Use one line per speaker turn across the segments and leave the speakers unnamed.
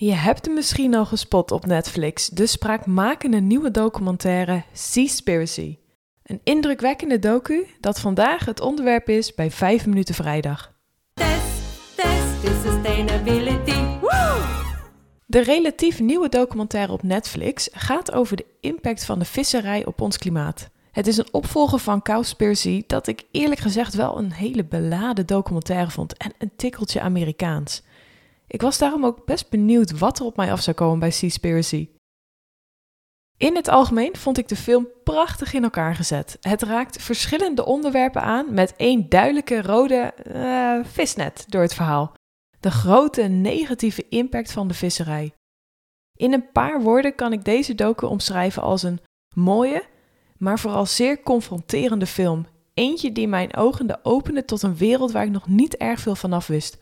Je hebt hem misschien al gespot op Netflix, de spraakmakende nieuwe documentaire Seaspiracy. Een indrukwekkende docu dat vandaag het onderwerp is bij 5 minuten vrijdag.
Test, test is sustainability. Woo!
De relatief nieuwe documentaire op Netflix gaat over de impact van de visserij op ons klimaat. Het is een opvolger van Cowspiracy dat ik eerlijk gezegd wel een hele beladen documentaire vond en een tikkeltje Amerikaans. Ik was daarom ook best benieuwd wat er op mij af zou komen bij Seaspiracy. In het algemeen vond ik de film prachtig in elkaar gezet. Het raakt verschillende onderwerpen aan met één duidelijke rode eh, visnet door het verhaal. De grote negatieve impact van de visserij. In een paar woorden kan ik deze docu omschrijven als een mooie, maar vooral zeer confronterende film. Eentje die mijn ogen opende tot een wereld waar ik nog niet erg veel vanaf wist.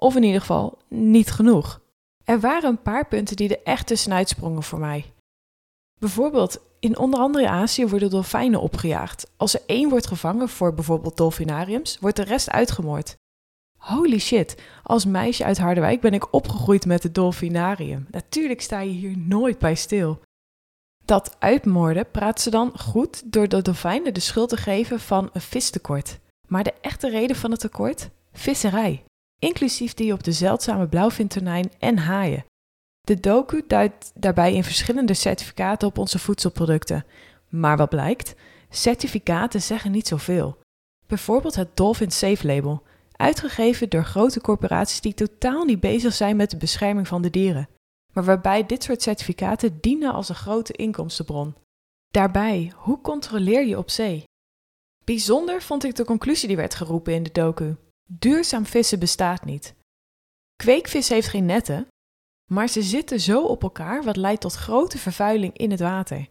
Of in ieder geval niet genoeg. Er waren een paar punten die er echt tussenuit voor mij. Bijvoorbeeld, in onder andere Azië worden dolfijnen opgejaagd. Als er één wordt gevangen voor bijvoorbeeld dolfinariums, wordt de rest uitgemoord. Holy shit, als meisje uit Harderwijk ben ik opgegroeid met het dolfinarium. Natuurlijk sta je hier nooit bij stil. Dat uitmoorden praat ze dan goed door de dolfijnen de schuld te geven van een vistekort. Maar de echte reden van het tekort? Visserij. Inclusief die op de zeldzame blauwvintonijn en haaien. De docu duidt daarbij in verschillende certificaten op onze voedselproducten. Maar wat blijkt? Certificaten zeggen niet zoveel. Bijvoorbeeld het Dolphin Safe Label, uitgegeven door grote corporaties die totaal niet bezig zijn met de bescherming van de dieren, maar waarbij dit soort certificaten dienen als een grote inkomstenbron. Daarbij, hoe controleer je op zee? Bijzonder vond ik de conclusie die werd geroepen in de docu. Duurzaam vissen bestaat niet. Kweekvis heeft geen netten, maar ze zitten zo op elkaar wat leidt tot grote vervuiling in het water.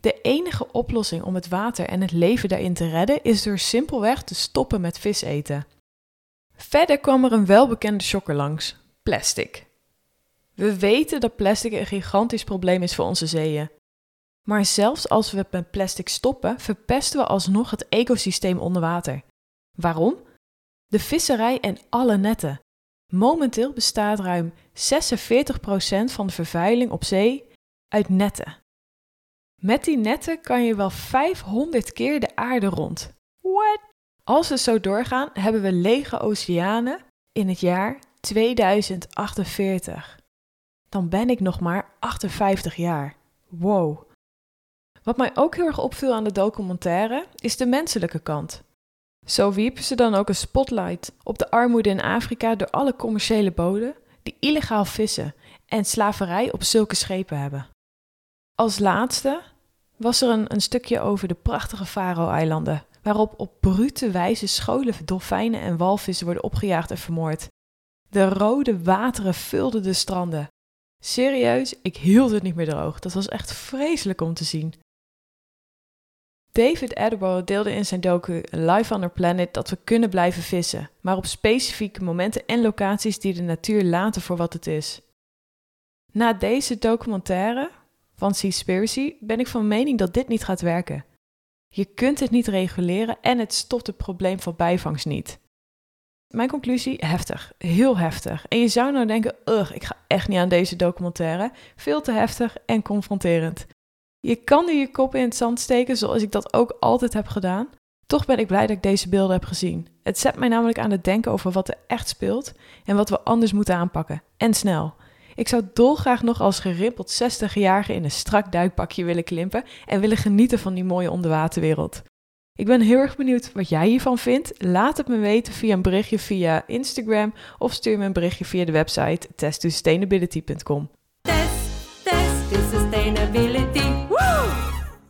De enige oplossing om het water en het leven daarin te redden is door simpelweg te stoppen met vis eten. Verder kwam er een welbekende shocker langs: plastic. We weten dat plastic een gigantisch probleem is voor onze zeeën. Maar zelfs als we met plastic stoppen, verpesten we alsnog het ecosysteem onder water. Waarom? De visserij en alle netten. Momenteel bestaat ruim 46% van de vervuiling op zee uit netten. Met die netten kan je wel 500 keer de aarde rond. What? Als we zo doorgaan, hebben we lege oceanen in het jaar 2048. Dan ben ik nog maar 58 jaar. Wow. Wat mij ook heel erg opviel aan de documentaire is de menselijke kant. Zo wierpen ze dan ook een spotlight op de armoede in Afrika door alle commerciële boden die illegaal vissen en slaverij op zulke schepen hebben. Als laatste was er een, een stukje over de prachtige Faroe-eilanden, waarop op brute wijze scholen dolfijnen en walvissen worden opgejaagd en vermoord. De rode wateren vulden de stranden. Serieus, ik hield het niet meer droog. Dat was echt vreselijk om te zien. David Attenborough deelde in zijn docu Life on Our Planet dat we kunnen blijven vissen, maar op specifieke momenten en locaties die de natuur laten voor wat het is. Na deze documentaire van Seaspiracy ben ik van mening dat dit niet gaat werken. Je kunt het niet reguleren en het stopt het probleem van bijvangst niet. Mijn conclusie: heftig, heel heftig. En je zou nou denken: ugh, ik ga echt niet aan deze documentaire. Veel te heftig en confronterend. Je kan er je kop in het zand steken, zoals ik dat ook altijd heb gedaan. Toch ben ik blij dat ik deze beelden heb gezien. Het zet mij namelijk aan het denken over wat er echt speelt en wat we anders moeten aanpakken. En snel. Ik zou dolgraag nog als gerimpeld 60-jarige in een strak duikpakje willen klimpen en willen genieten van die mooie onderwaterwereld. Ik ben heel erg benieuwd wat jij hiervan vindt. Laat het me weten via een berichtje via Instagram of stuur me een berichtje via de website testsustainability.com.
Test, test.